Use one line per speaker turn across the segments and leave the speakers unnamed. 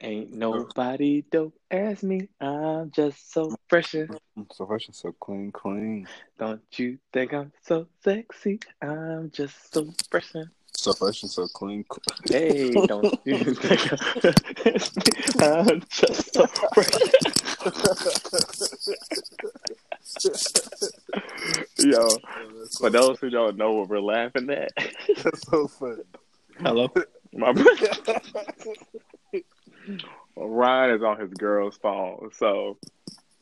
Ain't nobody don't ask me. I'm just so mm. fresh. and- mm,
So fresh and so clean, clean.
Don't you think I'm so sexy? I'm just so fresh. and-
So fresh and so clean. clean.
Hey, don't you think I'm, I'm just so fresh? Yo, for those who don't know what we're laughing at,
That's so funny.
hello, my brother. Ryan is on his girl's phone, so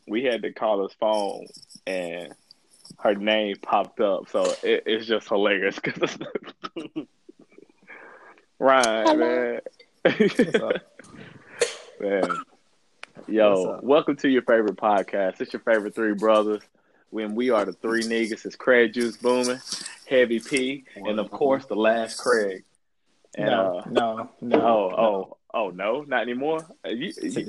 we had to call his phone, and her name popped up. So it, it's just hilarious because Ryan, man,
up?
man, yo,
What's up?
welcome to your favorite podcast. It's your favorite three brothers. When we are the three niggas, it's Craig Juice Booming, Heavy P, and of course the last Craig. And
no,
uh,
no, no.
oh, oh, oh, no, not anymore. Uh, You, you,
Today,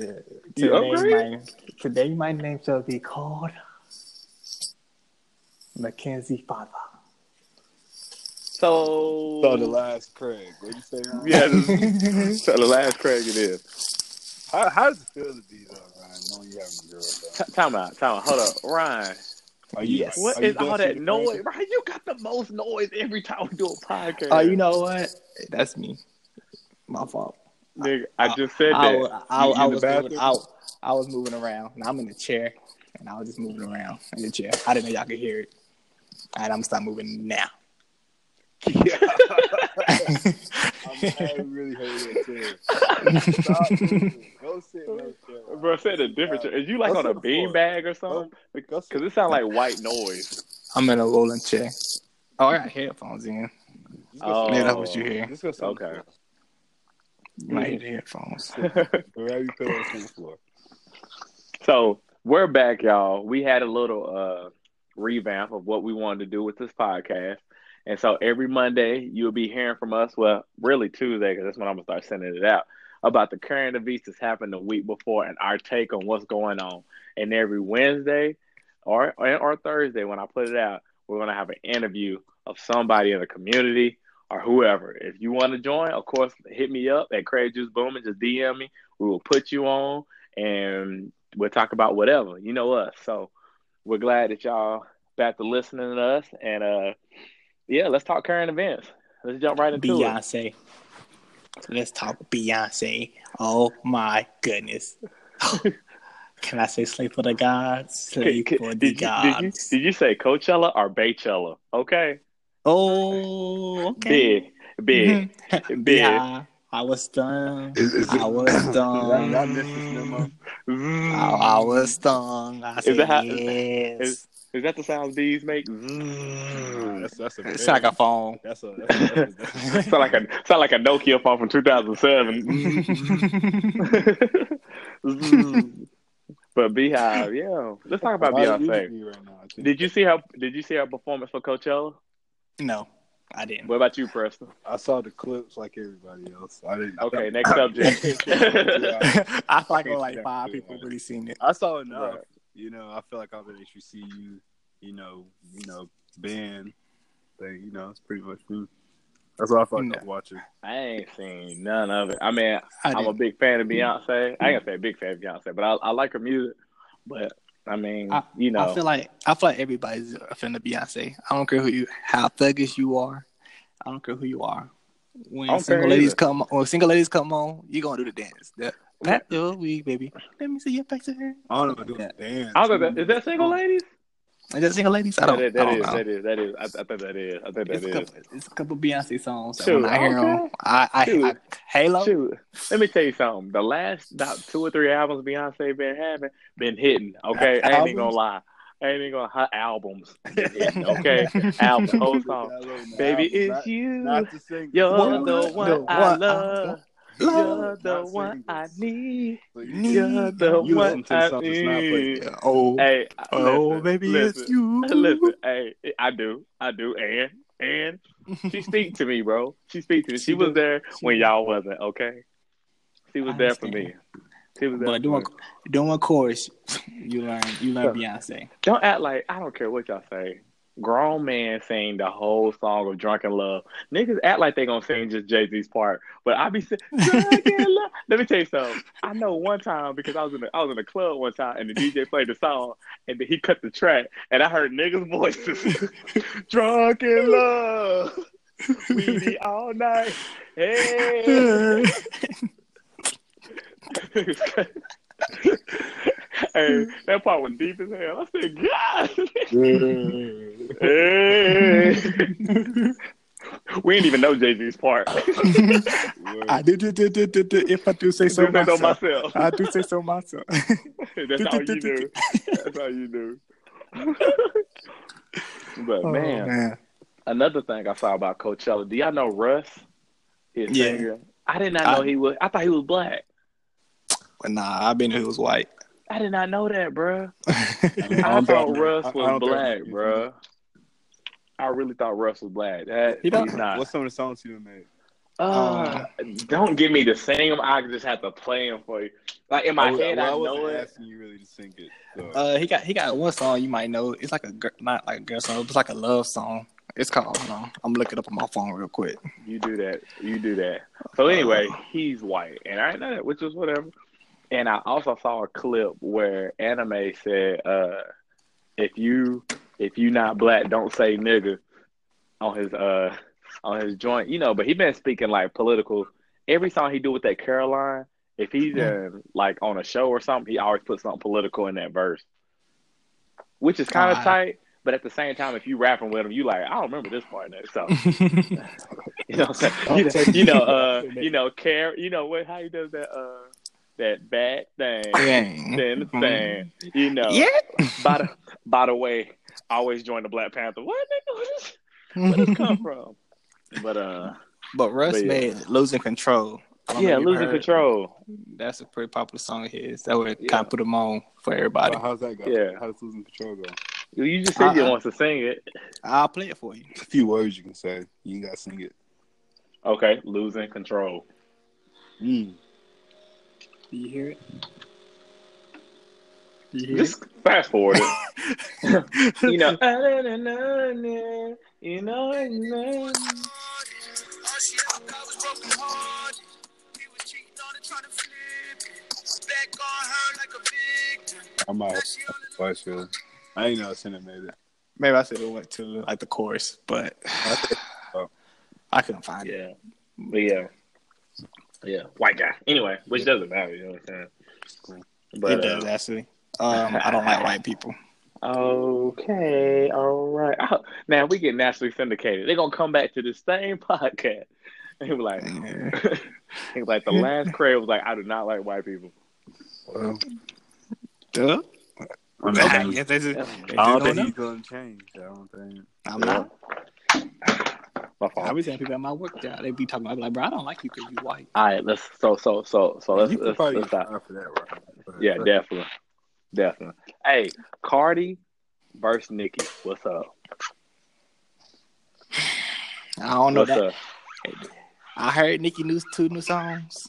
you
today,
upgrade?
my, today my name shall be called Mackenzie Father.
so,
So the last Craig. What you say? Ryan?
yeah, this- so the last Craig it is.
How, how does it feel to be though, Ryan? Knowing you having a girl though.
T- time out, time out. Hold up, Ryan.
Are you,
Yes.
What
are you
is all that noise? Ryan, you got the most noise every time we do a podcast.
Oh, you know what? That's me. My fault.
Nigga, I just said
I,
that.
wa- I,
You
I was moving. I, I was moving around. And I'm in the chair, and I was just moving around in the chair. I didn't know y'all could hear it. All right, I'm gonna stop moving now.
Yeah. I'm really heard it too. Stop moving. Go sit in that chair. Ryan.
Bro, said a different. chair. Is you like
Go
on a
sit on the floor.
bean bag or something? Because it sounds like white noise.
I'm in a rolling chair. Oh, I got headphones in.
Oh.
sit-
Maybe that's what you hear.
Just go sit on the
Okay.
Floor.
You might hear the headphones.
Grab your pillows on the floor.
so we're back, y'all. We had a little uh revamp of what we wanted to do with this podcast. And so every Monday you'll be hearing from us. Well, really Tuesday, because that's when I'm gonna start sending it out about the current events that's happened the week before and our take on what's going on. And every Wednesday or or Thursday when I put it out, we're gonna have an interview of somebody in the community or whoever. If you want to join, of course, hit me up at Craig Juice Booming. Just DM me. We will put you on, and we'll talk about whatever. You know us, so we're glad that y'all back to listening to us. And uh, yeah, let's talk current events. Let's jump right into it.
Beyonce. Let's talk Beyonce. Oh my goodness. Can I say sleep for the gods?
Sleep
for the
did, you, did, you,
gods.
did you say Coachella or Beychella? Okay,
Oh, okay.
big, big,
Mhm.
big.
Yeah, I was stung.
Is, is
I was stung.
y'all missed this memo?
I, I was stung. I said
that how-
yes.
is- Is that the sounds bees make?
Nah, that's, that's a
it's like a phone.
That's a. That's a, that's a
sound like a sound like a Nokia phone from 2007. but Beehive, yeah. Let's talk about
A lot of
Beyonce.
music right now,
Did you see her? Did you see her performance for Coachella?
No, I didn't.
What about you, Preston?
I saw the clips like everybody else. I didn't.
Okay, next subject.
Yeah.
I feel like only like five people really seen it.
I saw enough.
Right.
You know, I feel like I've been HBCU. You know, you know, band thing. You know, it's pretty much me. That's what I felt like I was watching.
I ain't seen none of it. I mean,
I
I'm a big fan of mm. Beyonce. I ain't gonna say a big fan of Beyonce, but I, I like her music. But I mean,
I-
you know,
I feel like I feel like everybody's a fan of Beyonce. I don't care who you, how thuggish you are. I don't care who you are. When single ladies
either.
come, when single ladies come on, you gonna do the dance. The, pat your wig, baby. Let me see your face.
I don't know.
Do Yeah.
Dance.
I was like, is that single oh. ladies?
That single ladies? I
Yeah,
don't.
that, that
I don't
is,
know.
that is, that is. I, I think that is. I think that
It's a, couple, it's a couple Beyonce songs. That
Shoot,
when I hear
okay.
them, I, I,
Shoot.
I Halo.
Shoot, let me tell you something. The last about two or three albums Beyonce been having been hitting. Okay, I ain't even gonna lie. I ain't even gonna her albums. Hitting, okay, albums, whole song. Baby, it's
not,
you.
Not to sing.
You're
One,
the
the
one I
one I
love.
Love.
You're the one I need.
You-
Need.
You're the
You
one
to
I
something, it's
need.
playing.
Oh,
Hey,
oh,
listen,
baby,
listen,
it's you.
Listen, hey, I do, I do, and and she speak to me, bro. She speak to me. She,
She
was
do.
there
She
when
do.
y'all wasn't. Okay, she was
I
there for me.
understand.
She was there.
But
for
doing
me.
doing chorus, you learn you learn Beyonce.
Don't act like I don't care what y'all say. Grown man sing the whole song of Drunk in Love. Niggas act like they gonna sing just Jay Z's part, but I be saying Drunk in Love. Let me tell you something. I know one time because I was in the I was in the club one time and the DJ played the song and then he cut the track and I heard niggas' voices. Drunk in Love. We be all night. Hey. hey, mm-hmm. that part was deep as hell. I said, God. hey. Mm-hmm. we didn't even know Jay Z's part.
I do, do, do, do, do, do, if I do say so
Do
myself.
myself.
I do say so myself.
That's all you do. That's all you do. but
Oh,
man, another thing I saw about Coachella. Do y'all know Russ? His
Yeah.
singer. I did not know
I-
he was. I thought he was black.
But nah, I've been He was white.
I did not know that, bruh.
I
I thought Russ
I- I
was black, bruh. I really thought Russ was black. That
He don't-
he's not.
What's some of the songs you done made?
Uh, don't give me the same. I just have to play them for you. Like in my
I,
head,
well,
I
I
know
wasn't
it.
asking you really to sing it. So.
Uh, he got he got one song you might know. It's like a not like a girl song. It's like a love song. It's called. Hold on, I'm looking up on my phone real quick.
You do that. You do that. So anyway, he's white, and I know that, which is whatever. And I also saw a clip where Anime said, uh, "If you if you not black, don't say nigga." On his uh on his joint, you know, but he been speaking like political. Every song he do with that Caroline, if he's in like on a show or something, he always puts something political in that verse, which is kind of
Ah.
tight. But at the same time, if you rapping with him, you like, I don't remember this part. Now, so you know, what I'm saying? you, know, you know, uh, you know, care, you know what? How he does that, uh, that bad thing,
Dang.
then the thing, you know.
Yeah.
By the by the way, I always join the Black Panther. What nigga? Where this, where this come from? But uh,
But Russ
But yeah.
made "Losing Control." I don't know
yeah, losing
heard.
control.
That's a pretty popular song of his. That would
Yeah.
kind of put him on for everybody.
So how's that go?
Yeah.
How does losing control go?
You just said you
Uh-uh.
want to sing it.
I'll play it for you.
A few words you can say. You ain't got to sing it.
Okay, losing control.
Mm.
Do you hear it? Do you hear
Just fast forward it.
it?
you know, you know, you know.
I might have to watch it. I ain't know Cinna made it.
Maybe I said it went to like the chorus, but
Oh.
I couldn't find it.
Yeah, but yeah, yeah, white guy. Anyway, which doesn't matter. You know what I'm saying? But
it does
uh,
actually. Um, I don't like white people.
okay, all right. Oh, now we get nationally syndicated. They're gonna come back to the same podcast. He was like,
Yeah.
he was like, the last Craig was like, I do not like white people.
Well,
Duh.
I, mean,
I
I
guess they just, they
don't think he's gonna change. I don't think.
I'm not.
My
I
fault.
be telling people at my work job, they be talking about like, bro, I don't like you because you white.
All right, let's so so so so let's
you could
let's, let's stop.
for that, right? But-
Yeah,
but-
definitely, definitely. Hey, Cardi versus Nicki. What's up?
I don't know
What's
that.
up?
I heard Nicki new two new songs,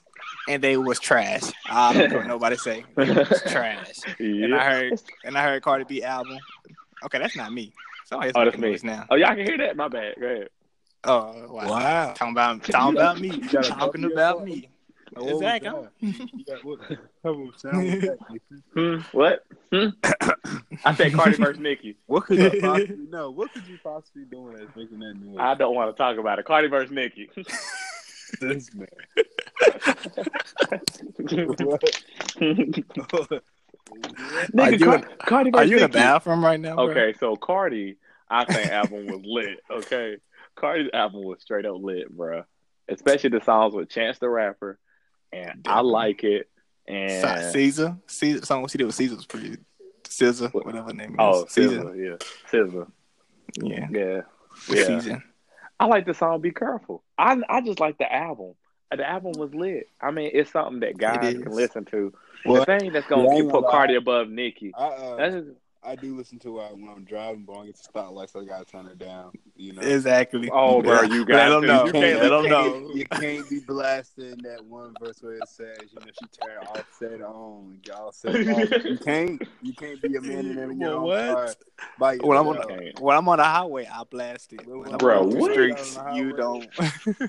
and they was trash. I don't care what nobody say. They was trash. And I heard and I heard Cardi B album. Okay, that's not me. Somebody's
Oh, that's
making
me.
now.
Oh, y'all can hear that? My bad. Go ahead.
Oh wow.
Wow.
Talking about talking about me. Talking about me.
Oh, what
Exactly.
that? You got what? That?
Hmm. What? Hmm? I said Cardi versus Nicki.
What could you possibly no? What could you possibly doing that's making that noise?
I don't want to talk about it. Cardi versus Nicki.
this man.
Nigga,
Are you
Car-
in-
Cardi
Are you in the bathroom right now? bro?
Okay, so Cardi, I think album was lit. Okay, Cardi's album was straight up lit, bruh. Especially the songs with Chance the Rapper, and I like it. And
Caesar. Caesar. Song she did with Caesar was pretty. Caesar, whatever her name is.
oh,
Caesar.
SZA, yeah, SZA,
Yeah.
yeah, yeah.
Caesar.
I like the song "Be Careful." I I just like the album. The album was lit. I mean, it's something that guys can listen to.
Well,
the thing that's gonna
I
put Cardi above Nicki.
I, uh,
That's just,
I do listen to it when I'm driving, but when I get to stoplights, so I gotta turn it down. You know,
Exactly.
Oh, bro, you got
Let
to.
them know.
You
can't-
Let
can't,
them know.
You can't be blasting that one verse where it says, you know, she turn offset on, y'all set off. You can't. You can't be a man in there in your
Well,
own
what?
car by
When I'm on
yourself.
Okay.
when I'm on the highway, I blast it. When I'm
Bro,
on
what?
streets,
On the
you don't.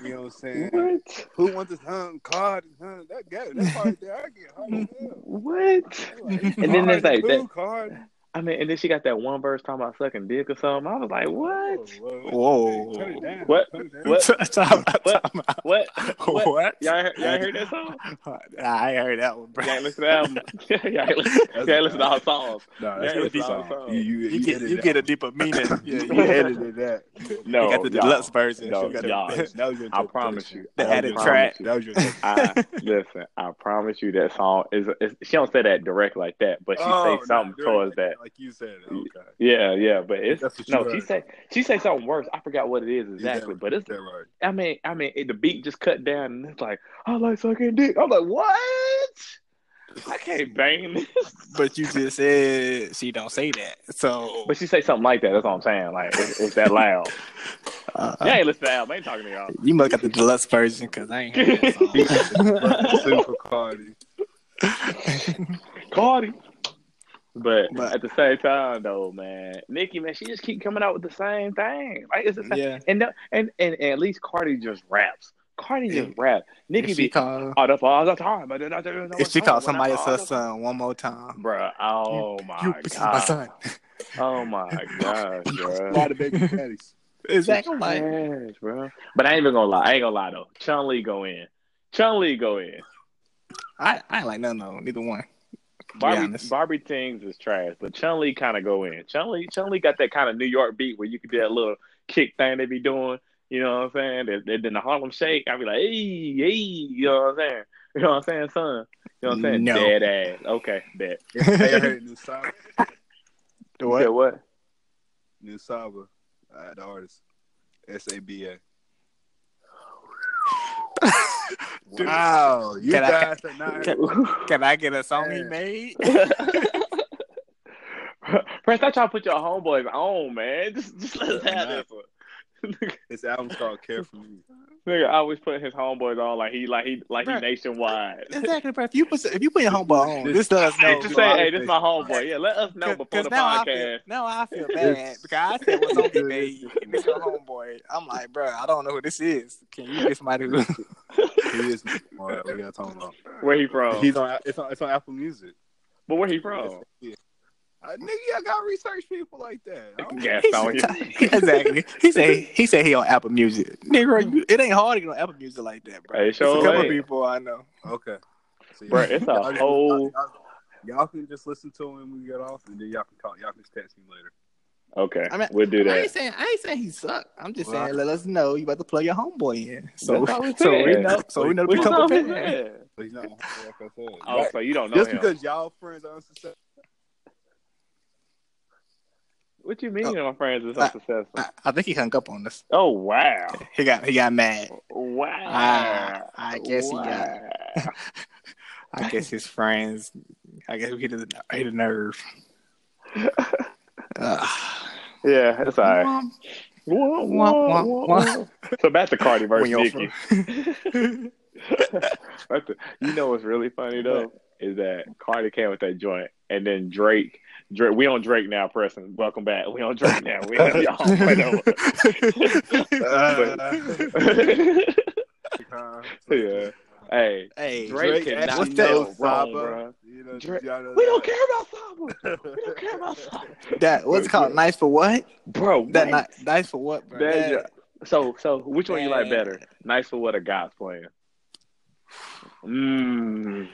You know what I'm saying?
What?
Who wants this hun card? Hun, that guy, that part there, I get hard as hell.
What?
Like,
And then there's like that-
card.
I mean, and then she got that one verse talking about sucking dick or something. I was like, what?
Whoa.
Turn it down.
What?
Turn.
What?
Time
What?
time.
What? What?
What?
Y'all, y'all heard that song?
I heard that one, bro.
Y'all ain't listen to the album. y'all ain't listen, y'all listen to our songs.
No,
Yeah,
that's
it's
a deep song.
song.
You, you,
You
you
get you get a deeper meaning. Yeah,
You
you
edited that.
No,
You got the
y'all.
deluxe version.
No,
you got
y'all.
That was your
I promise you.
The
I
added track.
you.
That was your
I listen. I promise you that song is, is. She don't say that direct like that, but she
Oh,
say something towards that.
Like you said. Okay.
Yeah, yeah, but it's
That's what you
no. She say she say something worse. I forgot what it is exactly, but it's.
right?
I mean, I mean, it, the beat just cut down, and it's like I like sucking dick. I'm like, what? I can't bang this.
But you just said she don't say that. So
But she say something like that. That's what I'm saying. Like it's, it's that loud.
uh,
Yeah, ain't listen to album. I ain't talking to y'all.
you must got the deluxe version because I ain't heard that song.
Super Cardi.
Cardi. But,
But-
at the same time, though, man, Nicki, man, she just keep coming out with the same thing. Like it's the same.
yeah.
And, and and and at least Cardi just raps. Cardi just rap. Nicki be
call,
all the all the time, but then I don't know
if she
what's
call somebody
when I
else's son one more time,
bro. oh
you
my
this is
god,
my son.
oh my gosh,
A lot of baby daddies.
exactly. Like,
Trash, bro. But I ain't even gonna lie. I ain't gonna lie though. Chun Li go in. Chun Li go in.
I, I ain't like none of them, neither one. Be
Barbie
honest.
Barbie Tings is trash, but Chun Li kind of go in. Chun Li Chun Li got that kind of New York beat where you could do that little kick thing they be doing. You know what I'm saying? And and then the Harlem Shake, I'd be like, hey, hey, you know what I'm saying? You know what I'm saying, son? You know what I'm saying?
No.
Dead ass. Okay, bet.
Hey, I heard New Saba.
The
You said
what?
what?
New Saba. Uh, the artist. S A B A. Wow, you
Can I-
are not.
Can, can I get a song he made?
First, I try to put your homeboys on, man. Just, just let us have this one.
This album's called Care for Me.
Nigga, I always put his homeboys on like he, like he, like he
Bruh.
nationwide.
Exactly, bro. If you put if you put your homeboy on, this let us know.
Hey, just say, hey, this is my homeboy. Yeah, let us know
Cause,
before
'cause
the
now I feel,
podcast.
now I feel bad because I said what's on me, babe, and this your homeboy. I'm like, bro, I don't know who this is. Can you get somebody who?
He is. All right, we gotta talk about.
Where he from?
He's on. It's on. It's on Apple Music.
but where he from?
Yeah. Uh, nigga, I got research people like that. I don't-
Gas
He
on you.
exactly. He said he said he on Apple Music. Nigga, it ain't hard to get on Apple Music like that, bro.
Hey,
It's
sure
a couple
ain't.
people I know.
Okay. So,
Bro, it's a
y'all
whole-
Y'all, y'all- y'all can just listen to him when we get off, and then y'all can call. Y'all can text me later.
Okay,
I mean,
we'll do
I ain't
that.
saying I ain't saying he suck. I'm just
Well,
saying let us know you about to plug your homeboy in. So
That's all we
so we know so we know to be
What's up,
prepared.
man?
But he's not like I said.
Oh, so you don't know
Just
him?
because y'all friends are unsuccessful.
What you mean,
Oh.
my friends is
I-
unsuccessful?
I, I think he hung up on us.
oh wow,
He got he got mad.
wow.
Ah, I guess he got. I guess his friends. I guess we hit the hit a nerve. Uh,
Yeah, it's all right. Wah,
Wah,
wah. So back to Cardi versus Nicki. To- you know what's really funny though is that Cardi came with that joint, and then Drake. Drake, we on Drake now, Preston. Welcome back. We on Drake now. We on y'all.
Uh,
yeah. Hey,
hey,
Drake,
Drake
cannot
what's that?
go wrong,
Saba.
bro.
You know,
Drake-
y'all know
We don't care about Saba. We don't care about Saba,
that what's it called? Nice for what?
bro.
That
what?
ni- nice for what, bro?
That-
That-
So, so which one you like better? Nice for what a God's Plan. Mmm.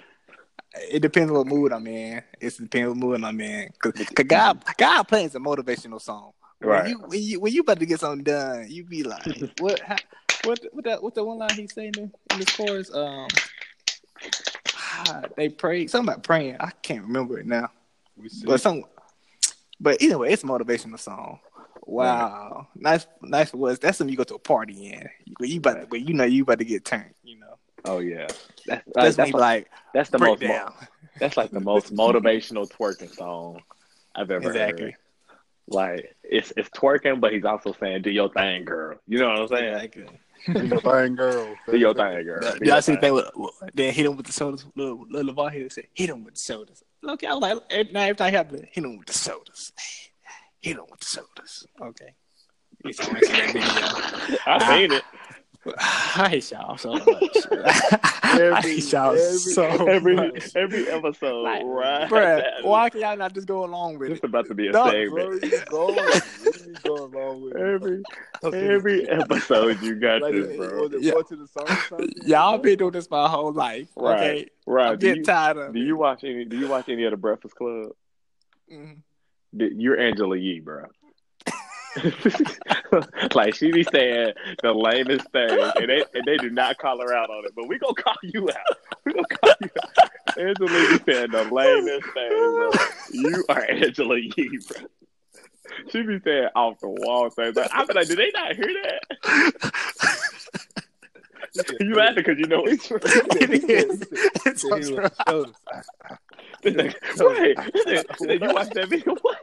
It depends what mood I'm in. It depends what mood I'm in. Cause God, God plays a motivational song. Right. When
Right.
you when you when you about to get something done, you be like, what? How, what? What that? What the one line he's saying in, in this chorus? Um, ah, they pray something about praying. I can't remember it now. But some, but anyway, it's a motivational song. Wow, nice, nice was that's something you go to a party in. When you about, when you know you about to get turned. You know,
Oh yeah. That's uh,
that's,
that's,
when like
that's the most. mo-
down.
That's like the most motivational twerking song I've ever
Exactly.
heard. Like it's it's twerking, but he's also saying, "Do your thing, girl." You know what I'm saying?
Exactly.
Do your thing, girl.
Do your thing, girl. Do
Y'all see the
thing.
thing with then hit him with the sodas. Little little Levar here said, hit him with the sodas. Look, I was like, every, now every time he happened, hit him with the sodas. Hit him with the sodas. Okay. I want to see that video.
I seen it.
I hate y'all so much. I hate y'all
every-
so
Every
much.
every episode,
Like,
right?
Bruh, why can y'all not just go along with
It's
it?
It's about to be a
Dog,
Where
segment.
are you going? Where you going along with it?
Every every episode, you got
Like,
this, bro.
was it
Yeah.
the song?
Y'all been doing this my whole life.
Right,
Okay.
right.
I'm
Do you,
tired of
do
it.
you watch any? Do you watch any of the Breakfast Club?
Mhm.
You're Angela Yee, bro. like she be saying the lamest thing, and they and they do not call her out on it. But we gonna call you out. We gonna call you out. Angela Yee saying the lamest thing, bro. You are Angela Yee, bro. She be saying off the wall things. Like, I be like, did they not hear that? you laughing because you know it's true.
It is. It's
He
so
was
true.
shoulders.
right. you watch that video? What?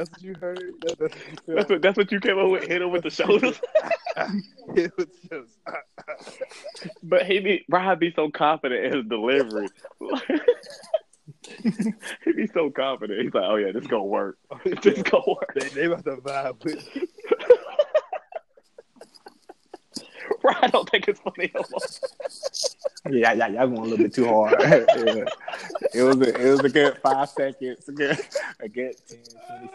That's what you heard. That, that's
That's what, that's what you came up with. Hit him with the shoulders.
it was just.
But he be Ryan be so confident in his delivery. he be so confident. He's like, "Oh yeah, this gonna work. Oh, this gonna work."
They, they about to vibe with you.
Ryan don't think it's funny no.
Yeah, yeah, y'all going a little bit too hard. Yeah. It was a, it was a good five seconds, a good, a good 10,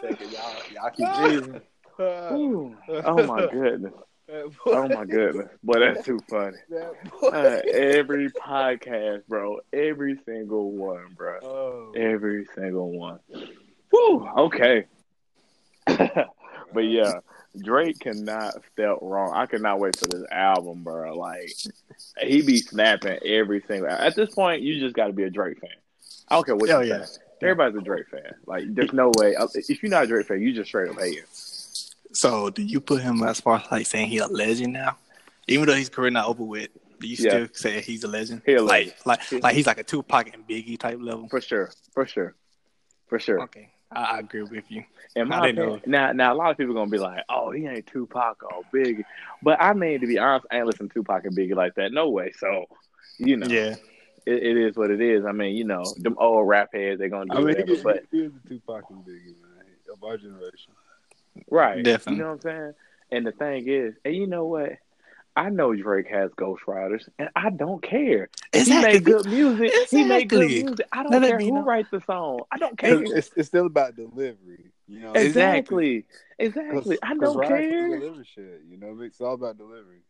20 seconds. Y'all, y'all keep breathing.
Ooh. Oh my goodness. Oh my goodness. Boy, that's too funny. Uh, every podcast, bro. Every single one, bro.
Oh,
Every single one. Woo. Okay. but yeah, Drake cannot step wrong. I cannot wait for this album, bro. Like he be snapping every single. At this point, you just got to be a Drake fan. I don't care what you
yeah.
say. Everybody's a Drake fan. Like, there's no way. uh, If you're not a Drake fan, you just straight up hating.
So, do you put him as far as like saying he a legend now? Even though his career not over with, do you
Yeah.
still say he's a legend?
He a
like, like, like he's like a Tupac and Biggie type level.
For sure. For sure. For sure.
Okay, I, I agree with you.
In
I
my
didn't
opinion, now, now a lot of people are gonna be like, "Oh, he ain't Tupac or Biggie," but I mean, to be honest, I ain't listen to Tupac and Biggie like that. No way. So, you know,
Yeah,
it, it is what it is. I mean, you know, them old rap heads, they're gonna do
I mean,
whatever.
he,
But
he is the Tupac and Biggie, man, of our generation.
right,
Definitely.
You know what I'm saying? And the thing is, and you know what? I know Drake has ghostwriters, and I don't care. He made good music. He made good
Exactly.
music. I don't
Let
care who
known.
writes the song. I don't care.
It's, it's, it's still about delivery, you know.
exactly.
Cause-
Exactly. I
'cause
don't
rappers
care.
Deliver shit, you know. It's all about delivery.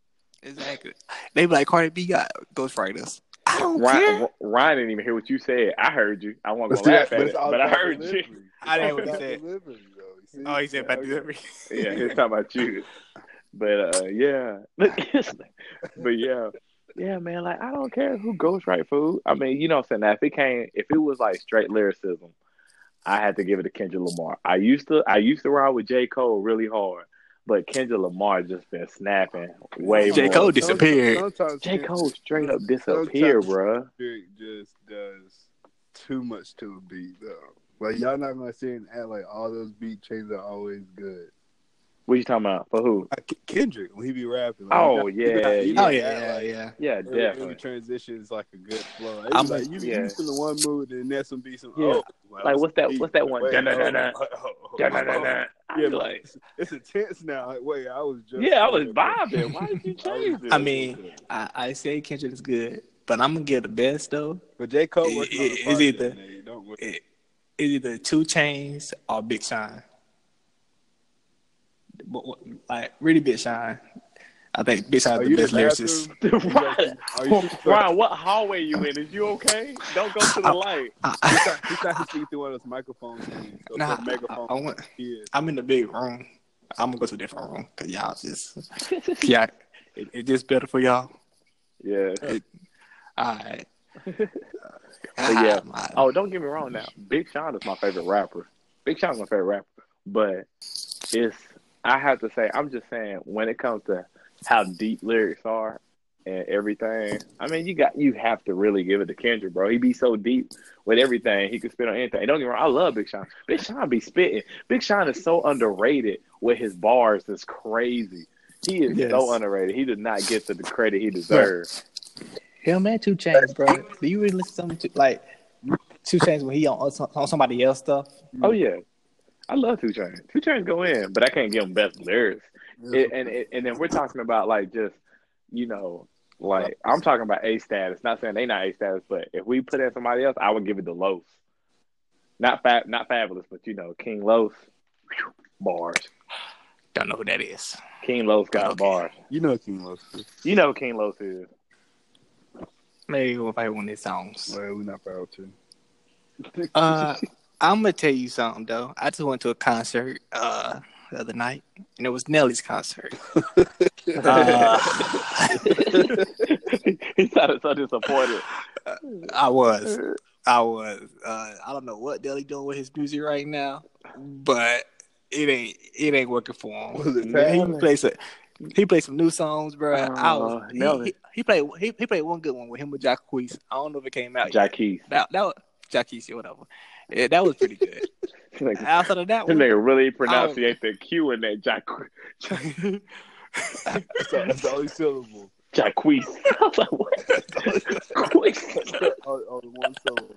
Exactly. They be like Cardi B got ghostwriters. I don't
Ryan,
care.
Ryan didn't even hear what you said. I heard you. I wasn't
But
gonna laugh at it, but I heard
delivery.
you.
I didn't hear what
all
he said.
delivery. You see?
Oh, he said about delivery.
Yeah, he was talking about you. But uh, yeah, but yeah, yeah, man. Like I don't care who ghostwrite food. I mean, you know, what I'm saying now if it came, if it was like straight lyricism, I had to give it to Kendrick Lamar. I used to, I used to ride with J Cole really hard, but Kendrick Lamar just been snapping way
J.
more.
Cole disappeared.
Sometimes
J Cole straight up disappeared, bruh.
Kendrick just does too much to a beat, though. Like y'all not gonna sit and act like all those beat chains are always good.
What you talking about? For who?
Uh, Kendrick when he be rapping. Like,
Oh,
he not- he
yeah,
not- he
yeah.
Oh
act
yeah, yeah,
like
yeah.
Yeah,
Every, every
definitely.
transition is like a good flow. Like,
I'm
I'm like
a-
you,
yeah.
you in the one mood, and next one be some.
Yeah.
Oh,
Like, what's that- what's that one?
Wait,
Da-da-da-da.
oh, oh, oh,
Da-da-da-da.
Yeah,
like,
it's, it's intense now. Like, wait, I was just.
yeah, I was vibing. Why did you change it?
I mean, I, I say Kendrick is good, but I'm gonna give the best though.
But J Cole
It-
working on
it-
the
it's
project,
either-
man. Don't worry.
It, it's either 2 Chainz or Big Sean. But like really Big Sean. I think Big Sean's
Are
the best
the
lyricist.
bathroom?
Ryan,
Are you-
Ryan, what hallway you in? Is you okay? Don't go to the light.
He
I,
thought he thought he speaking through one of those microphones. things. So
Nah,
megaphone
I- I want-
here.
I'm in the big room. I'm gonna go to a different room because y'all just yeah. It, it just better for y'all.
Yeah.
All right.
Ah, but yeah.
my-
Oh, don't get me wrong now. Big Sean is my favorite rapper. Big Sean's my favorite rapper. But it's I have to say, I'm just saying when it comes to how deep lyrics are, and everything. I mean, you got you have to really give it to Kendrick, bro. He be so deep with everything. He can spit on anything. And don't get me wrong, I love Big Sean. Big Sean be spitting. Big Sean is so underrated with his bars. It's crazy. He is
Yes.
so underrated. He does not get the credit he deserves.
Hell, man, 2 Chainz, bro. Do you really listen to like 2 Chainz when he on on somebody else stuff?
Oh yeah, I love 2 Chainz. 2 Chainz go in, but I can't give them best lyrics. It, and it, and then we're talking about like just you know like I'm talking about A status. Not saying they not A status, but if we put in somebody else, I would give it to Los. Not fab, not Fabolous, but you know King Los whew, bars.
Don't know who that is.
King Los got
Okay.
bars.
You know King Los.
You know King Los is.
Maybe we'll play one of his songs.
Well, we're not proud to.
Uh, I'm gonna tell you something though. I just went to a concert uh the other night, and it was Nelly's concert. Uh,
he sounded so disappointed.
I was, I was. Uh, I don't know what Nelly doing with his music right now, but it ain't it ain't working for him.
Was it
he
Tyler?
plays some, he played some new songs, bro. I was,
Oh,
he, he, he played he, he played one good one with him with Jacquees. I don't know if it came out yet.
Jacquees.
That that was Jacquees, or whatever. Yeah, that was pretty good.
Like,
Outside of that
This
one,
nigga really um, pronunciate the Q in that Jack
That's all, that's all syllable.
Jacquees. I was like, what?
all, all the one syllable.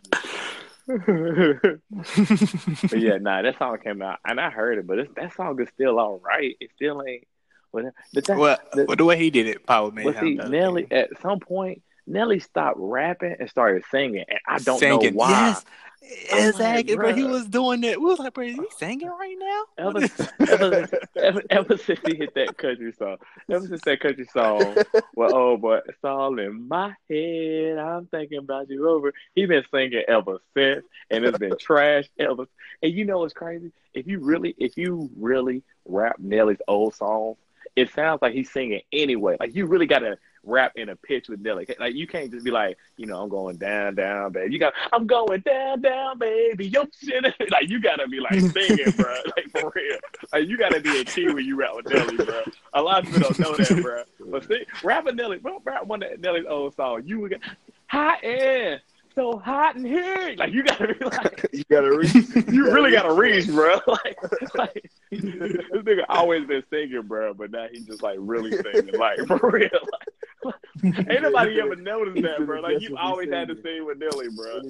but yeah, nah, that song came out and I heard it, but it's, that song is still all right. It still ain't. But, but that,
well,
the-
well, the way he did it probably made
but see,
him.
Nelly at some point, Nelly stopped rapping and started singing, and I don't
Singing.
know why.
Yes,
I'm
exactly,
like,
bro. He was doing that. We was like, bro, is he singing right now?
Ever, ever, ever, ever since he hit that country song, ever since that country song, well, oh, boy, it's all in my head. I'm thinking about you over. He been singing ever since, and it's been trash ever. And you know what's crazy? If you really, if you really rap Nelly's old songs, it sounds like he's singing anyway. Like you really gotta rap in a pitch with Nelly. Like you can't just be like, you know, I'm going down, down, baby. You got, I'm going down, down, baby. Yo, shit. Like you gotta be like singing, bro. Like for real. Like you gotta be a key when you rap with Nelly, bro. A lot of people don't know that, bro. But see, rapping Nelly, bro, rap one of Nelly's old songs. You would get hot air, so hot in here. Like you gotta be like.
You gotta read.
You really gotta reach, bro. Like, like this nigga always been singing, bro, but now he just like really singing, like for real. Like, ain't nobody ever noticed that, bro. Like you always had to sing with Nelly, bro.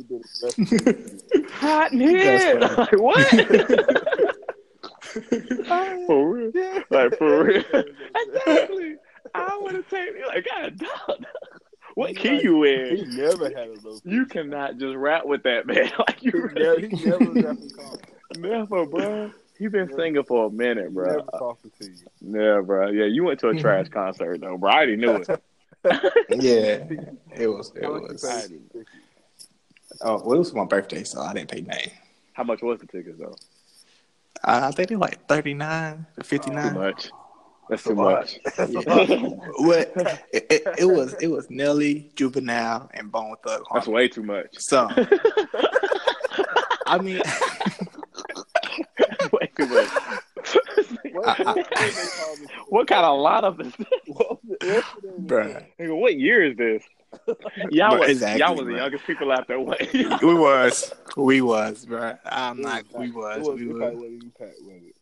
Hot in here, like what? for real, like for real. Exactly. I want to take me like God, dog. What key you in?
He
in?
never had a low.
You cannot just rap with that man. Like
He
you
never,
really
he never rapping calm.
never, bro. He been singing for a minute,
He
bro.
never talking to you.
Yeah, bro. Yeah, you went to a trash concert though, bro. I already knew it.
Yeah, it was. It
much
was. Oh, well, it was my birthday, so I didn't pay name.
How much was the ticket though?
Uh, I think they like thirty nine to fifty
Too much. That's too
a lot.
much.
what it, it, it was it was Nelly, Juvenile, and Bone Thug.
That's way too much.
So I mean,
way too much.
What,
I-
what, they call this?
what kind of lot of this?
What,
bruh,
Nigga, what year is this? Y'all
But
was
exactly,
y'all was the youngest people out there. What?
we was we was, bruh. I'm not. We was.
It
We
was.
was.
It wasn't even packed, was it?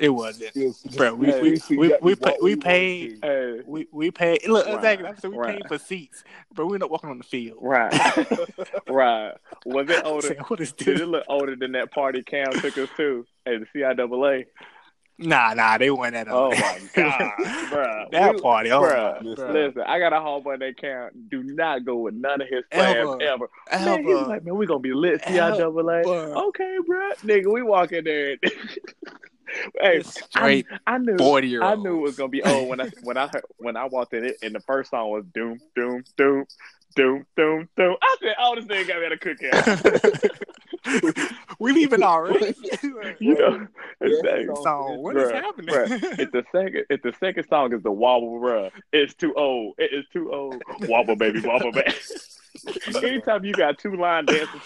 It wasn't,
It
bro. We
Hey,
we
see,
we we, pay,
walk
we paid.
Hey,
We we paid. Look,
Right.
exactly. So we
Right.
paid for seats, but we're not walking on the field.
right, right. Was it older?
Say, what is
Did it look older than that party Cam took us to at the CIAA?
Nah, nah, they weren't at.
Oh my god, bro!
that party. Oh,
Bruh,
my
Listen,
I got a homeboy that can't do not go with none of his plans
Ever.
ever. Man, he was like, man, we gonna be lit,
see i double
CIAA. Okay, bro. Nigga, we walk in there. and- hey,
straight
I, I knew,
forty year
I knew it was gonna be old when I when I heard, when I walked in it, and the first song was doom, doom, doom, doom, doom, doom. I said, "Oh, this nigga got me at a cookout."
we leaving already.
you know,
Yeah,
exactly.
so what is
Bruh,
happening?
bruh, if the second if the second song is the wobble bruh, it's too old. It is too old. Wobble baby, wobble baby. Anytime you got two line dances,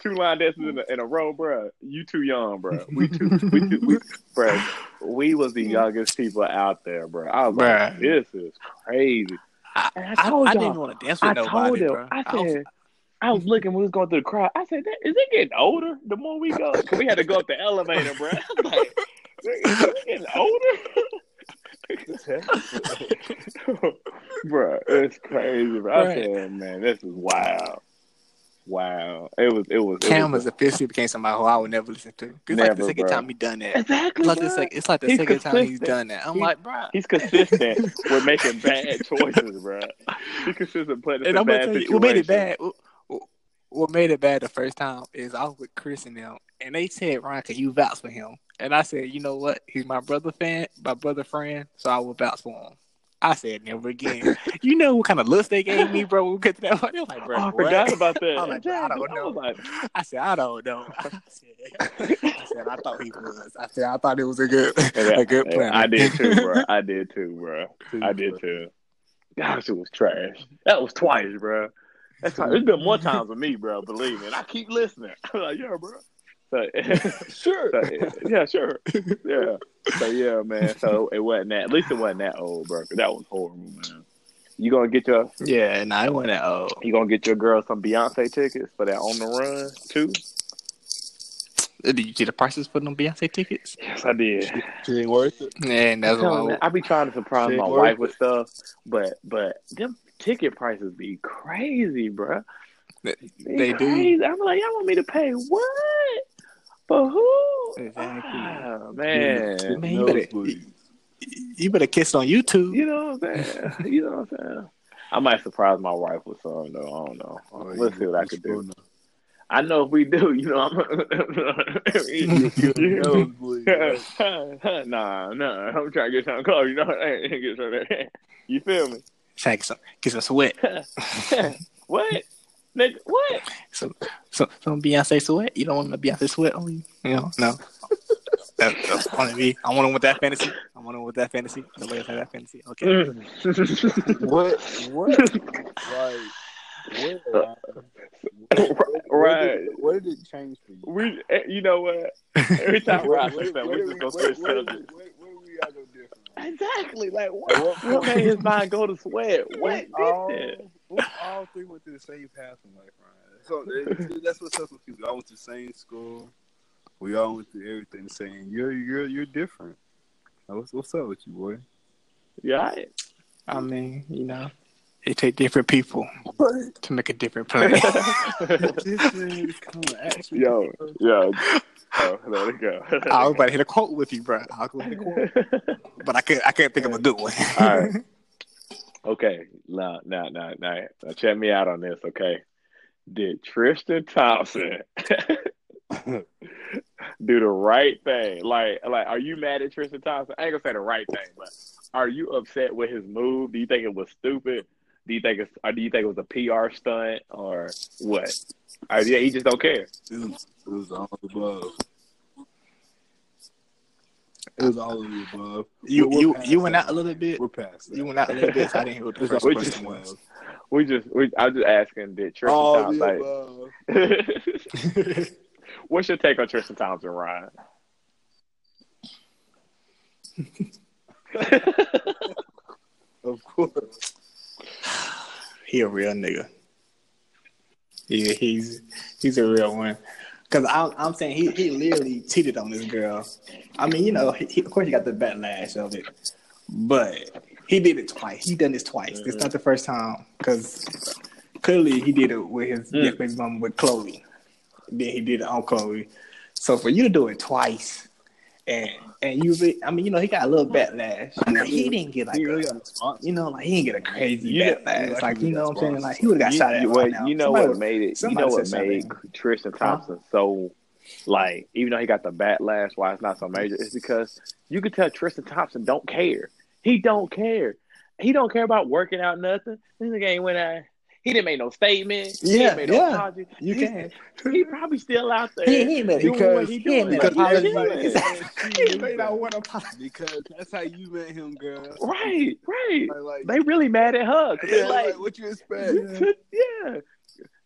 two line dances in a, in a row, bruh, you too young, bruh. We too, we too, we, bruh. We was the youngest people out there, bruh. I was like,
Bruh.
this is crazy.
I,
I
I,
told
I
y'all,
didn't want to dance with
I
nobody,
told him.
bro.
I
I was-
said, I was looking when we was going through the crowd. I said, "Is it getting older the more we go? 'Cause we had to go up the elevator, bro. I was like, is it getting older? bro, it's crazy, bro. I said, man, this is wild. Wow. It was, it was, it
Cam
was
has officially became somebody who I would never listen to. It's like the second
bro.
time he done that.
exactly,
It's like, the sec- it's like the
He's
second time he's done that. I'm
He-
like, bro.
He's consistent with making bad choices, bro. He's consistent putting us
And
in
I'm gonna
bad
tell you,
situations.
what made it bad? What, what made it bad the first time is I was with Chris and them, and they said, "Ryan, can you vouch for him?" And I said, "You know what? He's my brother fan, my brother friend, so I will vouch for him." I said, "Never again." you know what kind of looks they gave me, bro? When we get to that point, they were like, "Bro,
Oh, I
what?"
forgot about that.
I like, I don't
Exactly. I
know.
like,
I said, "I don't know." I said, I said, "I thought he was." I said, "I thought it was a good,
Yeah,
a good
yeah,
plan."
I did too, bro. I did too, bro. I did too. Gosh, it was trash. That was twice, bro. That's twice. It's been more times with me, bro. Believe me. And I keep listening. I'm like, yeah, bro. So,
Sure.
so, yeah, sure. Yeah. So yeah, man. So it wasn't that. At least it wasn't that old, bro. That was horrible, man. You gonna get your
yeah, it wasn't that old.
you gonna get your girl some Beyonce tickets for that on the run too?
Uh, did you see the prices for them Beyonce tickets?
Yes, I did.
She ain't worth it.
And that's why.
I be trying to surprise my wife with stuff, but but them ticket prices be crazy, bro.
They- they do.
I'm like, y'all want me to pay what for who?
Exactly.
Ah, man,
Man, you better- You better kiss on YouTube.
you know what I'm saying? You know what I'm saying? I might surprise my wife with something though. I don't know.
Oh,
Let's
you-
see what I
you
could do.
know.
I know if we do, you know, I'm.
You nosebleed, bro.
nah, nah. I'm trying to get something close. You know, I get something. You feel me?
Take some, get some sweat.
what? Nigga, what?
Some, some, some Beyonce sweat. You don't want a Beyonce sweat on you? You know, no. That, that's want to be. I want to with that fantasy. I want to with that fantasy. The way have that fantasy. Okay.
Mm.
What? What? like, what?
right.
What did it change for you?
We, eh, you know what? Every time
What-
Ross
what-
says that, we
did
just go
what-
switch
what did
subjects.
we- What what we gotta go different?
Exactly. Like, what?
what
What made
point-
his mind go to sweat? What
We all,
did that?
We all three went through the same path in life, Ryan. So that- that's what's up with you. I went to the same school. We all went through everything the same. You're you're you're different. What's what's up with you, boy?
Yeah. I-
I mean, you know, it take different people
What?
to make a different plan.
this is coming at you.
yo, yo. Oh, there we go.
I was about to hit a quote with you, bro. I'll go with the quote, but I could I can't think of a good one.
All right. Okay, now, now, now, now, now, check me out on this. Okay, did Tristan Thompson do the right thing? Like, like, are you mad at Tristan Thompson? I ain't gonna say the right thing, but are you upset with his move? Do you think it was stupid? Do you think it's, or do you think it was a PR stunt, or what? Or yeah, he just don't care.
It was, it was all above. It was all of the above.
You you you went
that.
out a little bit.
We're past that.
You went out a little bit. I didn't hear what the first question
the
was.
We just, we, I was just asking, did Tristan
All
Thompson like? What's your take on Tristan Thompson, Ryan?
Of course.
he a real nigga. Yeah, he's he's a real one. Cause I'm, I'm saying he, he literally cheated on this girl. I mean, you know, he, of course he got the backlash of it, but he did it twice. He done this twice. It's not the first time. Cause clearly he did it with his
Mm.
baby mama with Khloé. Then he did it on Khloé. So for you to do it twice, and and you, re- I mean, you know, he got a little backlash. But he didn't get like
He
a,
really a
you know, like he didn't get a crazy
You know-
backlash.
like,
Like, you know what I'm saying? Like he would have got
you,
shot at
you- well, you know
Somebody
what
would-
made it. You know what made
something.
Tristan Thompson so like, even though he got the backlash, why it's not so major, is because you could tell Tristan Thompson don't care. He don't care. He don't care about working out nothing. This nigga ain't went out. He didn't make no statement. he
Yeah,
ain't made no
yeah.
apology.
You
He-
can.
He probably still out there.
He, he ain't made
doing
Because-
what he
he ain't
doing.
made
Like,
an apology.
he
He ain't made not one apology.
Because that's how you met him, girl.
Right, right.
Like, like,
They really mad at her.
yeah,
they like,
like, what you expect?
yeah.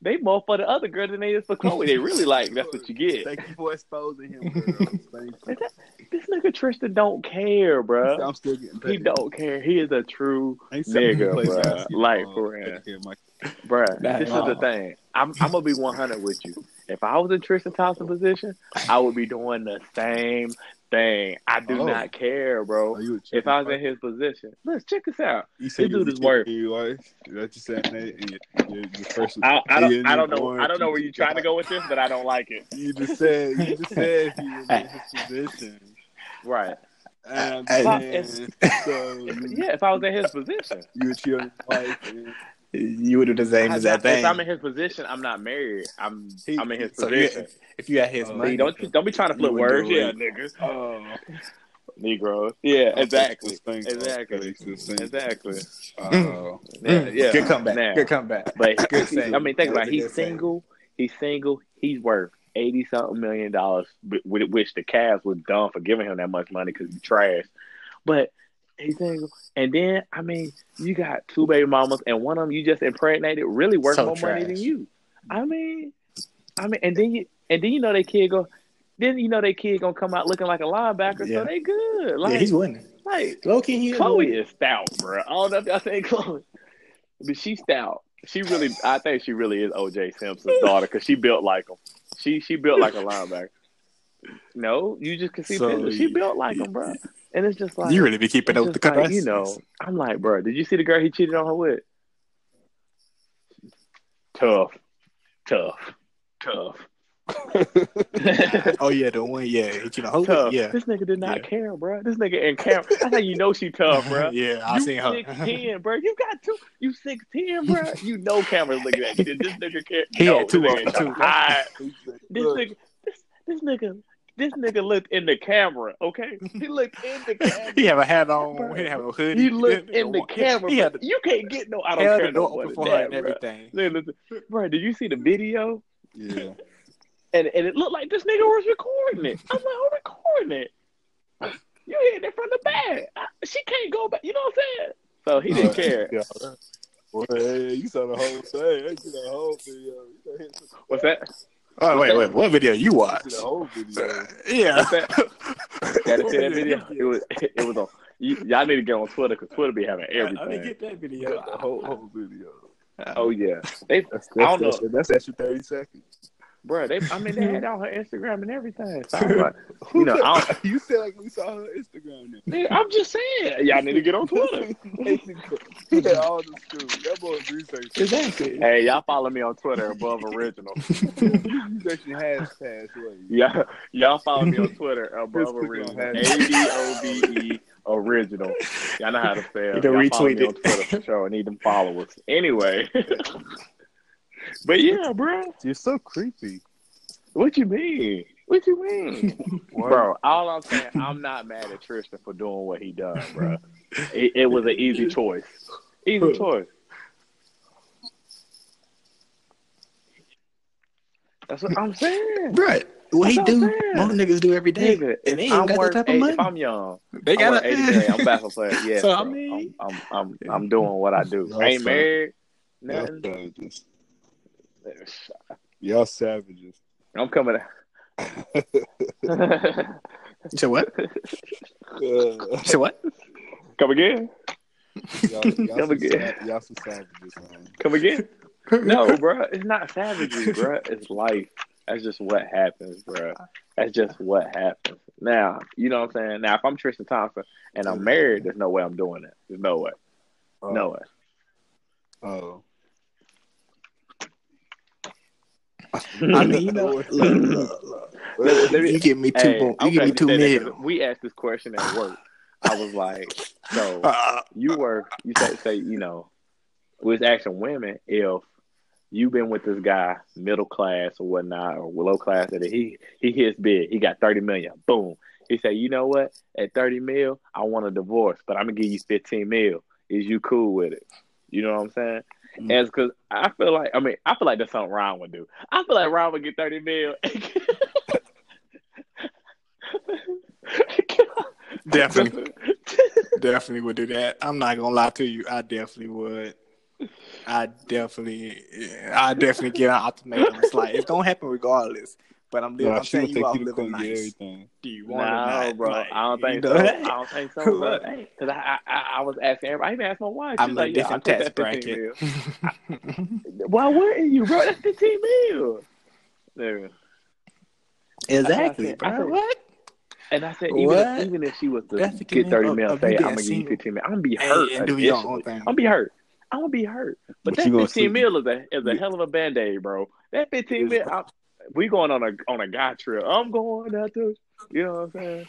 They more for the other girl than they is for Khloé. They really like that's what you get.
Thank you for exposing him, girls. Thank you.
This nigga Tristan don't care, bro.
I'm still getting paid.
He don't care. He is a true
Ain't something
nigga,
to play
bruh.
basketball.
Like, for real.
Take care of
Bruh, this is
nah.
the thing. I'm, I'm gonna be 100 with you. If I was in Tristan Thompson position, I would be doing the same thing. I do
Oh.
not care, bro.
Oh, Are
If I was
chicken
in his position, let's check this out.
You said
This
you
dude
was
is worth-
Your wife. That's you saying that and your, your, your first.
I, I don't I don't know
newborn,
I don't know where you're trying to go with this, but I don't like it.
You just said you just said he was in his position.
Right?
And
Hey.
then, so
Yeah. If I was in his position,
you would cheat on your wife. And
You would do the same
I-
as that
if
thing.
I'm in his position, I'm not married. I'm
He-
I'm in his
so
position.
yeah, if you had his
Oh,
money,
don't don't be trying to flip words, yeah,
it.
nigga.
oh,
Negroes. Yeah, exactly.
Thank.
Exactly.
Thanks to sing.
Exactly.
Oh,
Yeah, mm. yeah.
good comeback.
Now,
Good comeback.
But
Good.
I mean, think about it. He's
good save.
single. He's single. He's worth eighty something million dollars, with with which the Cavs was dumb for giving him that much money because he's trash. But he's single, and then I mean, you got two baby mamas, and one of them you just impregnated, really worth
So
more money than you. I mean, I mean, and then you and then you know they kid go. Then you know they kid gonna come out looking like a linebacker,
Yeah.
so they good. Like,
yeah, he's winning.
like
Low key, he
Khloé is stout, bro. I don't know if y'all say Khloé, but she's stout. She really, I think she really is OJ Simpson's daughter because she built like him. She she built like a linebacker. No, you just can see
So,
pictures. She built like him, bro. And it's just like
You really be keeping up with the
just like,
Kardashians.
you know. I'm like, bro, did you see the girl he cheated on her with? Tough, tough, tough.
Oh yeah, the one. Yeah, you know, hold
tough.
Yeah,
This nigga did not
Yeah.
care, bro. This nigga in camera. That's how you know she tough, bro.
yeah. I
you
seen her.
six ten, bro. You got two. You six ten, bro. You know cameras looking at you. This nigga can't.
He
no,
had two
this
of
nigga
them,
trying
too.
This nigga, this, this nigga, this nigga looked in the camera. Okay, he looked in the camera.
he have a hat on.
Bro.
He didn't have a hoodie.
He looked in the camera.
He had the,
you can't get no. I
held
don't care no
door open for her and everything.
Listen, listen. Bro, did you see the video?
Yeah.
And and it looked like this nigga was recording it. I'm like, who recording it? You hitting it from the back. I- She can't go back. You know what I'm saying? So he didn't care.
Yeah. Well, hey, you saw the whole thing. You see the whole video. You know,
What's that?
Oh wait, wait. What video you
you
watch?
the whole video.
Uh, yeah.
What's that? Gotta see that video. It was it was on. You, y'all need to get on Twitter because Twitter be having everything.
I didn't get that video.
The whole, whole video.
Uh, oh yeah, they,
That's,
I don't
that's, that's extra 30 seconds.
Bro. They, I mean, they had it on her Instagram and everything. So I'm like, you know, I don't,
you said like we saw her Instagram. Now.
nigga, I'm just saying, y'all need to get on Twitter.
he had all the screws. That boy's research.
Exactly.
Hey, y'all follow me on Twitter above original.
He's actually hashtags. What?
Yeah, y'all follow me on Twitter above
Just click on
original. A
hashtag.
B O B E original. Y'all know how to spell.
You can
Y'all follow
retweet
me on
it.
Twitter for sure. I need them followers. Anyway, but yeah, bro.
You're so creepy.
What you mean? What you mean, bro? All I'm saying, I'm not mad at Tristan for doing what he done, bro. It, it was an easy choice. Easy choice. That's what I'm saying.
Right. What he
That's what
do, most niggas do every day.
Nigga,
and they ain't
I'm
got
worth
that type of money.
if I'm young,
they
I'm
got
worth 80K. I'm
a
basketball player. Yeah,
So, I
bro.
mean-
I'm, I'm, I'm, I'm doing what I do. I ain't
suck.
married. Nothing.
Savages. Y'all savages.
I'm coming.
You said what?
Uh,
You said what?
Come again.
y'all, y'all,
Come again.
sa- y'all some savages, man.
Come again. No, bro. It's not savagery, bro. It's life. That's just what happens, bro. That's just what happens. Now, you know what I'm saying? Now, if I'm Tristan Thompson and I'm married, there's no way I'm doing it. There's no way.
Oh,
No way.
Oh.
I mean, you know, look, look, look.
Let me-
you give me two.
Hey,
bo-
I'm
you give me two
said that 'cause
mil.
We asked this question at work. I was like, so
Uh,
you were you say say you know we was asking women if you've been with this guy middle class or whatnot or low class that he he hits big he got 30 million boom he said you know what at 30 mil i want a divorce but i'm gonna give you 15 mil is you cool with it you know what i'm saying
Mm.
as because i feel like i mean i feel like that's something Ron would do i feel like Ron would get 30 mil
definitely, definitely would do that. I'm not gonna lie to you. I definitely would. I I definitely, I definitely give an ultimatum. It's like it's gonna happen regardless. But I'm living.
Nah,
I'm
she gonna
saying you off
take you to
living
get
nice.
everything.
Do you want
No,
it
bro.
Like,
I don't think so. I don't think so.
What?
Because I, I I was asking everybody. I even asked my wife.
I'm
She's
a
like, yeah, I
different
took
tax
that 15
bracket.
Why wouldn't you, bro? That's 15 mil. There.
exactly,
I said-
bro. What?
And I said, even
What?
if, even if she was to
That's the
get 30
of-
mil, say, I'm going to give you
single.
15 mil, I'm going to be
And-
hurt.
and do your
initially.
own thing.
I'm going to be hurt. I'm going to be hurt. But
But
that 15 mil is a, is a hell of a band aid, bro. That 15 mil, I, we going on a on a guy trip. I'm going out to, you know what I'm saying?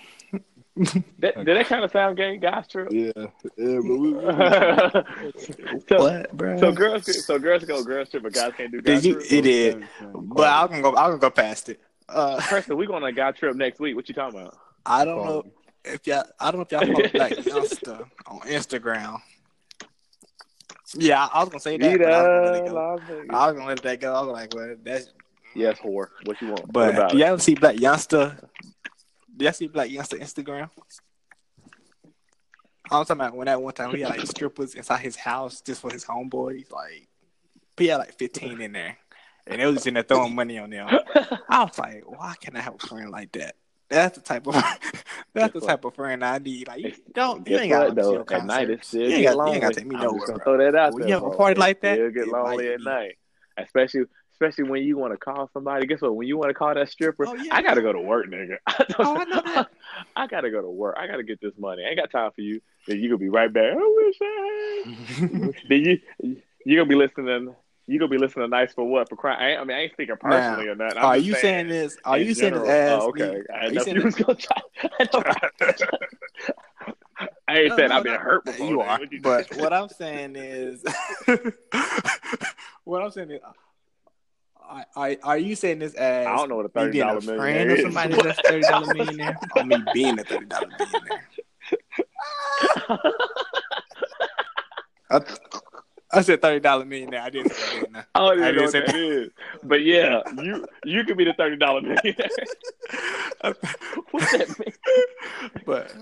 that, did that kind of sound gay, guys trip?
Yeah, yeah, but we.
so,
What, bro?
so girls, could- so girls go girls trip, but guys can't do guys
Did you?
trip.
It is. But I can go. I'm gonna go past it. Uh,
Preston, we going on a guy trip next week. What you talking about?
I don't know if y'all. I don't know if y'all follow Blac Youngsta on Instagram. Yeah, I was gonna say that. But I was gonna let it go. I was gonna let that go. I was like, well, that's.
Yes, whore. What you want?
But do y'all ever see Blac Youngsta? Do y'all see Blac Youngsta Instagram? I'm talking about when that one time he had like strippers inside his house just for his homeboys. Like he had like 15 in there, and they was just in there throwing money on them. I was like, why can't I have a friend like that? That's the type of that's the type of friend I need. Like you don't you ain't got
though?
to
At night, it still
you ain't got, you ain't got to take me
I'm
nowhere.
throw that out
When
there.
you have a party like that,
still get lonely at night, especially especially when you want to call somebody. Guess what? When you want to call that stripper,
Oh, yeah.
I gotta go to work, nigga. I,
Oh, I know that.
I gotta go to work. I gotta get this money. I ain't got time for you. Then you gonna be right back. I wish I had. then you you gonna be listening. You gonna be listening to nice for what? For crying? I, I mean, I ain't speaking personally or nothing. I'm
Are you saying this? Are
in
you saying this
Oh, okay.
me?
I
Are you saying
you was
this-
gonna try. I ain't
No,
saying
no,
I've been
no.
hurt before.
You
man.
are,
What you-
but what I'm saying is, what I'm saying is, are, are, are you saying this as
I don't know what a thirty dollar millionaire is.
somebody that's thirty dollar millionaire, or me being a thirty dollar millionaire? I, I said thirty dollar millionaire. I didn't say that. Didn't I?
I know
didn't
what
say
that is. But yeah, you you could be the thirty dollar millionaire. What's that mean?
but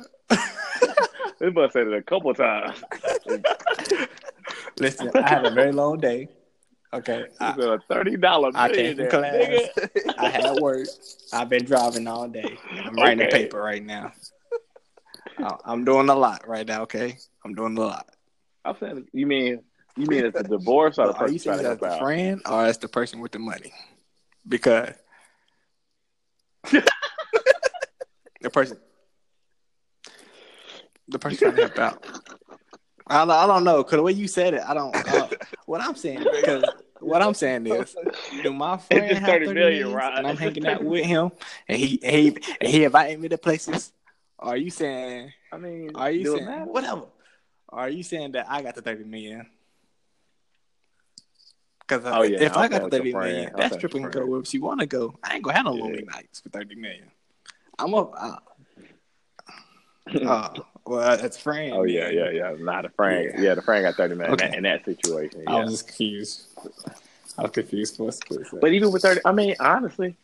They must said it a couple times.
listen, I had a very long day. Okay, I,
a thirty dollar
I came
millionaire.
class.
nigga.
I had work. I've been driving all day. I'm writing a paper right now. I- I'm doing a lot right now. Okay, I'm doing a lot.
I'm saying you mean you mean it's a divorce or the
But are you
trying
saying
to
that's
help
the
out?
friend or as the person with the money? Because the person, the person trying to help out. I don't, I don't know because the way you said it, I don't. Uh, what I'm saying, because what I'm saying is, do my friend
just
have
30
30
million,
million,
Rod.
and I'm hanging out with him, and he and he and he inviting me to places? Are you saying?
I mean,
Are you saying
matter?
whatever? Are you saying that I got the 30 million? Because
Oh, yeah,
if
I'll
I got the 30 million,
friend. I'll
that stripper can go wherever she want to go. I ain't gonna have no lonely nights for 30 million. I'm up. Uh, uh, well, that's friend.
Oh yeah, yeah, yeah. Not a friend.
Yeah.
Yeah, the friend got thirty million
Okay.
in, that, situation.
I
Yeah.
was just confused. I was confused for a split.
But even with thirty, I mean, honestly,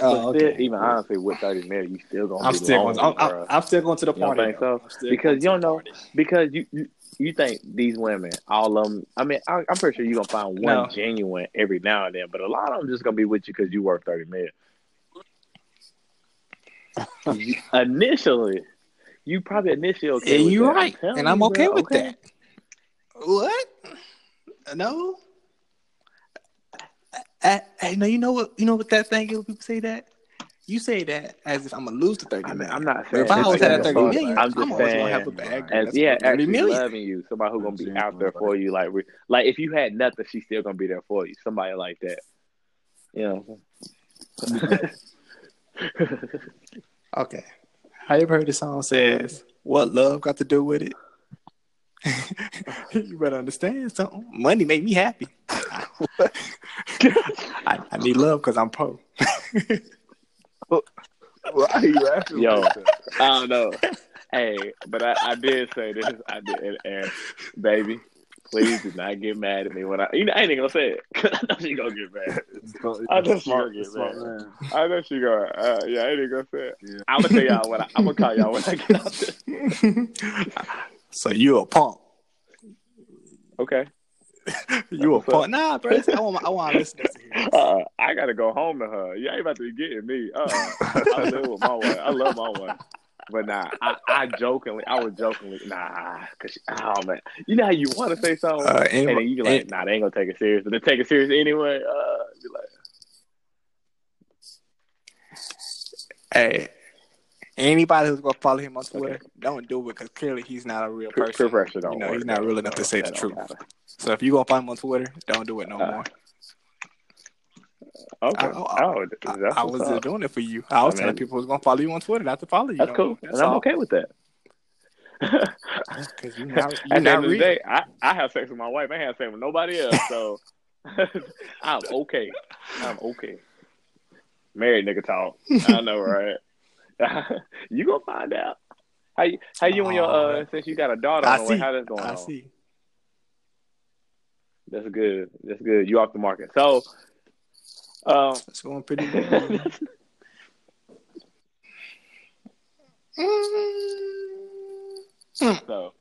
Oh, okay.
still, even honestly, with thirty minutes, you still gonna
I'm
be
still going. I'm. I'm, I'm still going to the
You
party.
think
though.
so? Because you don't know because you, you you think these women, all of them. I mean, I, I'm pretty sure you're gonna find one
No.
genuine every now and then, but a lot of them just gonna be with you because you work thirty minutes. initially, you probably initially okay.
Yeah,
with
you're
that.
right,
telling
and I'm
you,
okay
bruh,
with that. What? No. Uh, Hey, no, you know what? You know what that thing is? People say that. You say that as if I'm gonna lose the thirty
I mean, I'm not
But
saying
if I
it's
always
like
had that
a
thirty
I'm
I'm,
just
always gonna have a bag.
As
That's
yeah,
thirty
actually
million.
loving you, somebody who's gonna be out there for you, like re- like if you had nothing, she's still gonna be there for you. Somebody like that, you know.
Okay. Have you ever heard the song says, "What love got to do with it?" you better understand something. Money made me happy. I, I need love because I'm poor.
Why are you asking
Yo.
like that?
I don't know. Hey, but I, I did say this. I did, and, and baby, please do not get mad at me when I. You know, I ain't even gonna say it 'cause I know she gonna get mad. I know she
smart-
gonna get mad.
man.
I know she gonna. Uh, yeah, I ain't even gonna say it.
Yeah.
I'm gonna tell y'all what I, I'm gonna call y'all when I get out there.
so you a punk.
Okay.
you a punk? Nah, bro. I want my, I want listeners to hear.
Uh, I gotta go home to her. You ain't about to be getting me. Uh, I live with my wife. I love my wife. But nah, I, I jokingly, I was jokingly, nah, cause oh man, you know how you want to say something,
Uh,
and then you be like, nah, they ain't gonna take it serious, but they take it serious anyway. Uh, be like,
Hey, anybody who's gonna follow him on Twitter, don't do it because clearly he's not a real person.
peer pressure don't
you know,
work.
he's not real enough to say the truth.
matter.
So if you gonna follow him on Twitter, don't do it no
Uh,
more.
Okay.
I-
oh,
I-
that's
I, I was
up.
doing it for you. I was
I
telling
mean-
people was gonna follow you on Twitter not to follow you.
That's
no
cool.
That's
and I'm okay with that.
Because not,
At the end of the day, I, I have sex with my wife. I have sex with nobody else, so I'm okay. I'm okay. Married nigga talk. I know, right? you gonna find out. How you, how you and your uh since you got a daughter
I
on the way?
see.
How that's going
I
on?
see.
That's good. That's good. You off the market. So, um,
It's going pretty good.
so, all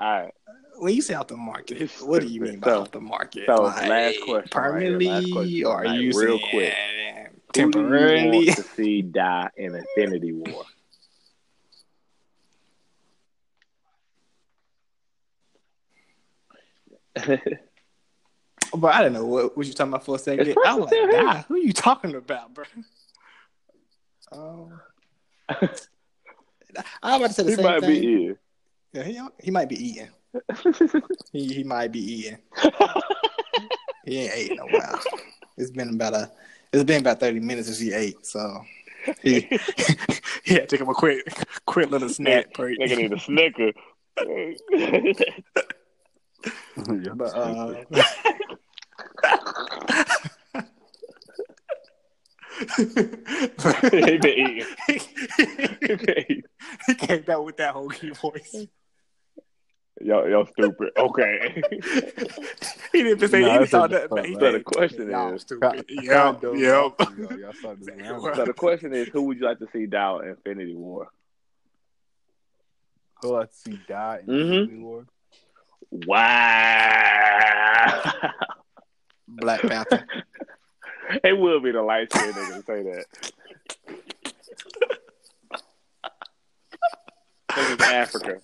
right.
when you say out the market, what do you
stupid.
mean by
So-
out the market?
so,
like,
last question right
permanently,
last question
or are
tonight,
you
real
saying
quick. Who do you
temporarily?
want to see die in Infinity War?
But I don't know what, what you talking about for a second.
I
was like,
still here.
nah, who you talking about, bro? Um, I am about to say the
he
same
might
thing.
be ill.
Yeah, he, he might be eating. He he might be eating. he ain't ate in a while. It's been about a it's been about thirty minutes since he ate, so he he had to take him a quick quick little snack break.
Nigga need a snicker.
But uh,
he been eating. He been eating.
he came back with that hokey voice.
Yo, yo, stupid. Okay.
He didn't say
Nah,
he
that's
thought
a-
that. but he
said
the
said,
question
"Y'all
is-
stupid.
Kind
Yep, yep.
y'all- y'all started
so the question is, who would you like to see die in Infinity War?
Who like to see die in
Mhm.
Infinity War?
Wow.
Black Panther.
it will be the light skin nigga to say that. Nigga's Africa.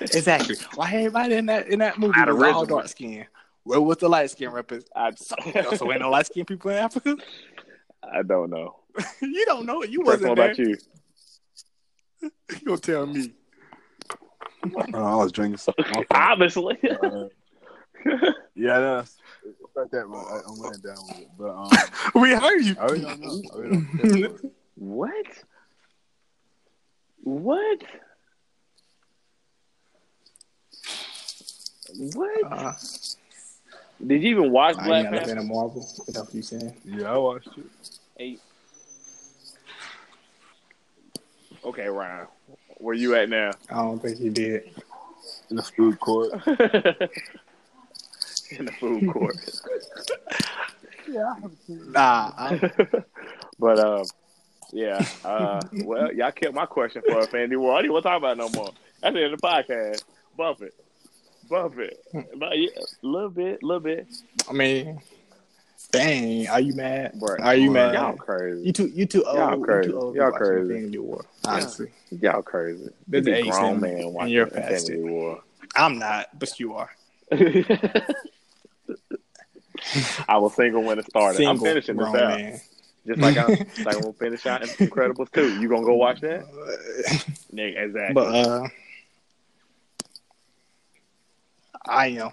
Exactly. Why everybody in that in that movie
Not
was all
original.
dark skin? Where was the light skin represent?
I,
So, so ain't no light skin people in Africa.
I don't know.
you don't know. You
First,
wasn't there.
about you?
You gonna tell me?
Oh, I was drinking something.
Obviously.
Uh, yeah, that's it's like that. But I, I'm laying down with it. But um,
We heard you.
I already don't know. I already don't know.
what? What? What?
Uh,
Did you even watch
I
Black
ain't never been
Panther?
a Marvel. Is that what you saying?
Yeah, I watched it.
Eight. Okay, Ryan. Where you at now?
I don't think he did.
in the food court.
In the food court.
Yeah,
Nah, I,
but um, yeah. Uh, well, y'all kept my question for a Infinity War. I didn't want to talk about it no more. That's the end of the podcast. Bump it. Bump it. But yeah, a little bit, a little bit.
I mean, dang, are you mad?
Bruh,
Are you mad?
Y'all crazy.
You too, you too old.
Y'all
you
crazy.
too old
Y'all crazy.
Infinity War. Honestly,
Y'all crazy.
There's
You
an
be
age
grown man
and
watching
you're past
Infinity War.
I'm not, but you are.
I was single when it started. I'm finishing this out.
man.
Just like I'm, like I'm gonna finish out Incredibles 2. You gonna go watch that? Nigga, exactly.
But uh, I am.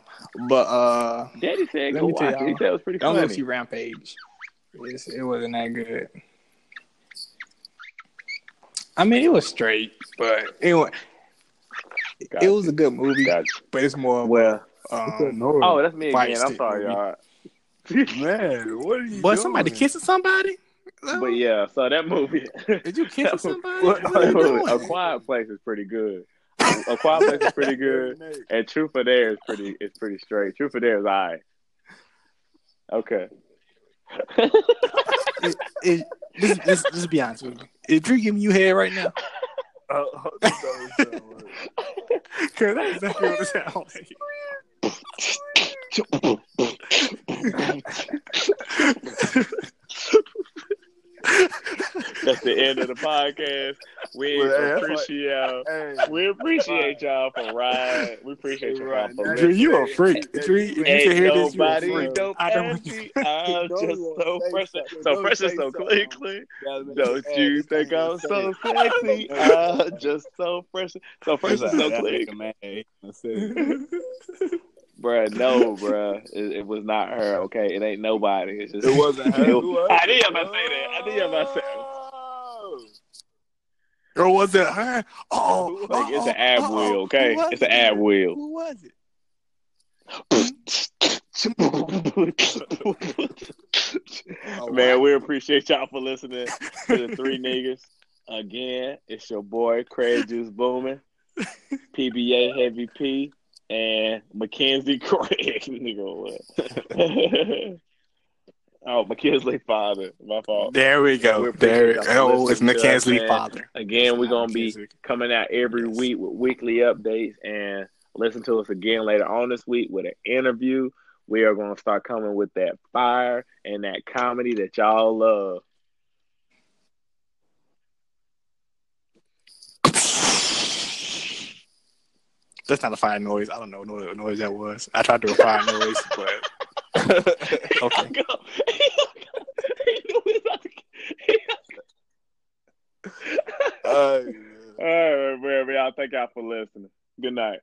But uh,
Daddy said go watch it. He said it was pretty
don't see Rampage. It's, it wasn't that good. I mean, it was straight, but it was it was a good movie.
Got
But it's more. of
Well,
a,
What's that
um,
oh, that's me again. I'm sorry, y'all.
man, what are you
boy,
doing?
somebody kissing somebody?
But yeah, so that movie.
Did you kiss somebody?
movie-
What are you doing?
A Quiet Place is pretty good. A Quiet Place is pretty good, and Truth or Dare is pretty. Is pretty straight. Truth or Dare is alright. Okay.
It, it, this, this, just be honest with you. Is Drew giving you head right now?
That doesn't sound right.
Because that's exactly what it sounds like.
That's the end of the podcast. We
Well, hey, that's
appreciate
Hey,
we appreciate y'all for riding. We appreciate y'all
Right.
for
That's-
Drew, you a freak. Drew, you can hear this, you a
nobody
freak.
don't
I don't-
ask. I'm
Don't
just so fresh, so fresh and so clean, clean. Don't you think I'm so sexy? I'm just so fresh, so fresh
It's
and so clean.
nigga mad. He gonna say it.
Bruh, no, bruh. It, it was not her, okay? It ain't nobody. It's just
It wasn't her.
It-
was
I knew
it?
you about to say that. I knew you about to say that.
Oh.
Or was it her? Oh,
Like, it's an ab
oh,
wheel, okay? It's an
it?
ab wheel.
Who was it? Oh,
Man,
wow.
we appreciate y'all for listening to the three niggas. Again, it's your boy Craig Juice Boomin, PBA Heavy P, and Mackenzie Craig. Nigga, what? oh, Mackenzie father. My fault.
There we
We
go. There. Oh, it's
listening to us,
father.
Again, we're gonna be coming out every
Yes.
week with weekly updates and listen to us again later on this week with an interview. We are gonna start coming with that fire and that comedy that y'all love.
That's not a fire noise. I don't know what noise that was. I tried to do a fire noise, but okay.
Yeah.
All right, man. Y'all thank y'all for listening. Good night.